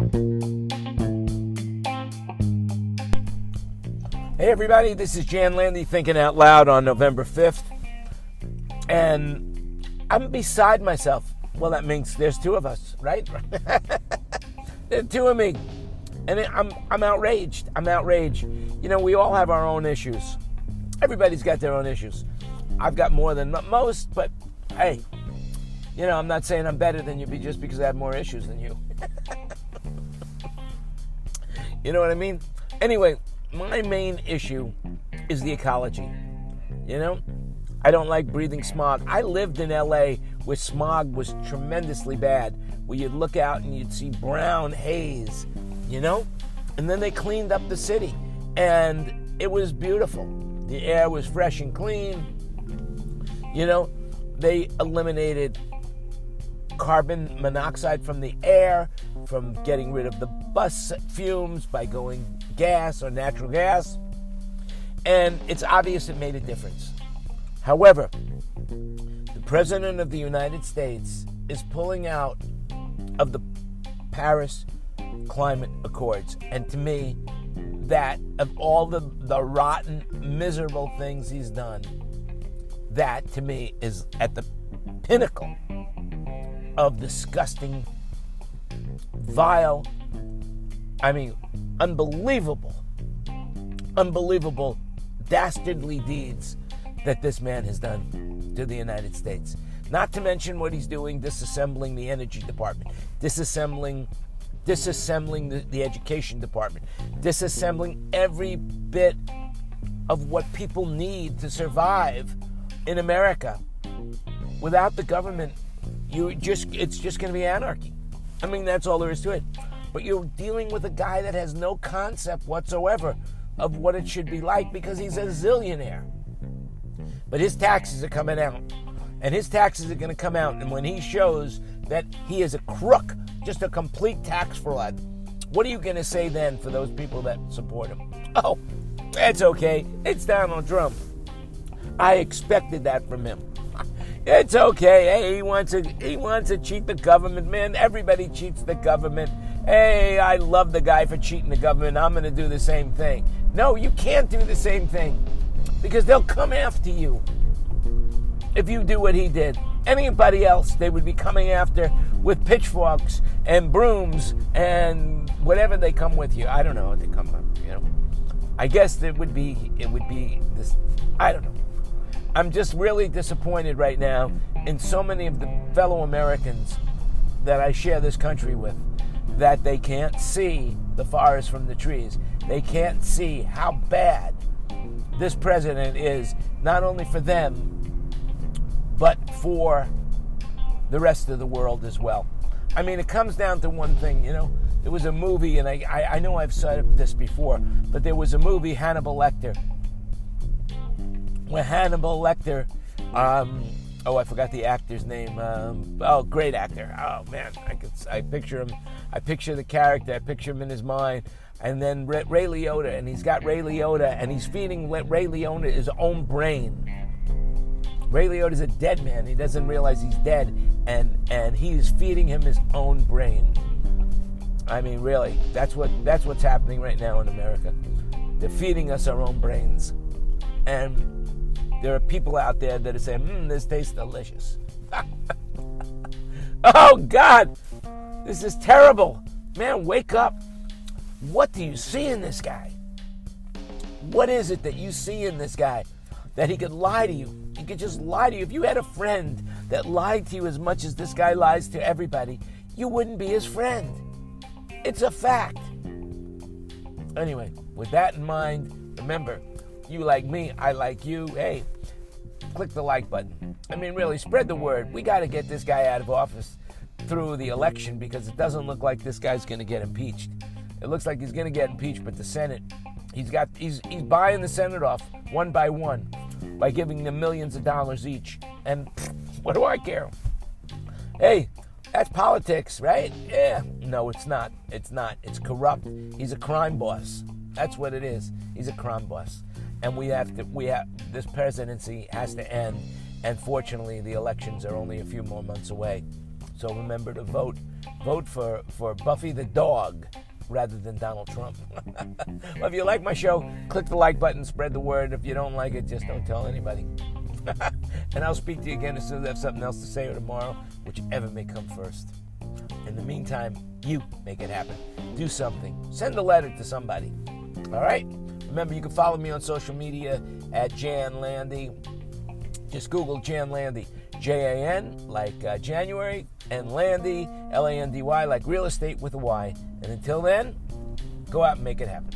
Hey, everybody, this is Jan Landy thinking out loud on November 5th. And I'm beside myself. Well, that means there's two of us, right? there's two of me. And I'm, I'm outraged. I'm outraged. You know, we all have our own issues. Everybody's got their own issues. I've got more than most, but hey, you know, I'm not saying I'm better than you just because I have more issues than you. you know what I mean? Anyway, my main issue is the ecology. You know, I don't like breathing smog. I lived in LA where smog was tremendously bad, where you'd look out and you'd see brown haze, you know? And then they cleaned up the city, and it was beautiful. The air was fresh and clean. You know, they eliminated carbon monoxide from the air, from getting rid of the bus fumes by going gas or natural gas. And it's obvious it made a difference. However, the President of the United States is pulling out of the Paris Climate Accords. And to me, that of all the, the rotten, miserable things he's done, that to me is at the pinnacle of disgusting, vile, I mean, unbelievable, unbelievable, dastardly deeds that this man has done to the United States. Not to mention what he's doing disassembling the energy department, disassembling disassembling the, the education department, disassembling every bit of what people need to survive in America. Without the government, you just it's just going to be anarchy. I mean, that's all there is to it. But you're dealing with a guy that has no concept whatsoever of what it should be like because he's a zillionaire. But his taxes are coming out. And his taxes are going to come out. And when he shows that he is a crook, just a complete tax fraud, what are you going to say then for those people that support him? Oh, that's okay. It's Donald Trump. I expected that from him. It's okay. Hey, he wants to he wants to cheat the government, man. Everybody cheats the government. Hey, I love the guy for cheating the government. I'm going to do the same thing. No, you can't do the same thing because they'll come after you if you do what he did. Anybody else, they would be coming after with pitchforks and brooms and whatever they come with you. I don't know what they come you know. I guess it would be it would be this. I don't know. I'm just really disappointed right now in so many of the fellow Americans that I share this country with that they can't see the forest from the trees. They can't see how bad this president is, not only for them, but for the rest of the world as well. I mean, it comes down to one thing, you know. There was a movie, and I, I, I know I've said this before, but there was a movie, Hannibal Lecter, where Hannibal Lecter, um, oh, I forgot the actor's name. Um, oh, great actor. Oh man, I could, I picture him. I picture the character. I picture him in his mind. And then Ray, Ray Liotta, and he's got Ray Liotta, and he's feeding Ray Liotta his own brain. Ray Liotta's a dead man. He doesn't realize he's dead, and and he's feeding him his own brain. I mean, really, that's what that's what's happening right now in America. They're feeding us our own brains, and there are people out there that are saying, "Hmm, this tastes delicious." oh God, this is terrible, man. Wake up! What do you see in this guy? What is it that you see in this guy that he could lie to you? He could just lie to you. If you had a friend that lied to you as much as this guy lies to everybody, you wouldn't be his friend. It's a fact. Anyway, with that in mind, remember, you like me, I like you. Hey, click the like button. I mean, really, spread the word. We got to get this guy out of office through the election because it doesn't look like this guy's going to get impeached. It looks like he's going to get impeached, but the Senate, he's got he's he's buying the Senate off one by one by giving them millions of dollars each. And what do I care? Hey, that's politics, right? Yeah. No, it's not. It's not. It's corrupt. He's a crime boss. That's what it is. He's a crime boss. And we have to we have this presidency has to end. And fortunately the elections are only a few more months away. So remember to vote vote for, for Buffy the dog rather than Donald Trump. well, if you like my show, click the like button, spread the word. If you don't like it, just don't tell anybody. and I'll speak to you again as soon as I have something else to say or tomorrow, whichever may come first. In the meantime, you make it happen. Do something. Send a letter to somebody. All right? Remember, you can follow me on social media at Jan Landy. Just Google Jan Landy. J A N, like uh, January, and Landy, L A N D Y, like real estate with a Y. And until then, go out and make it happen.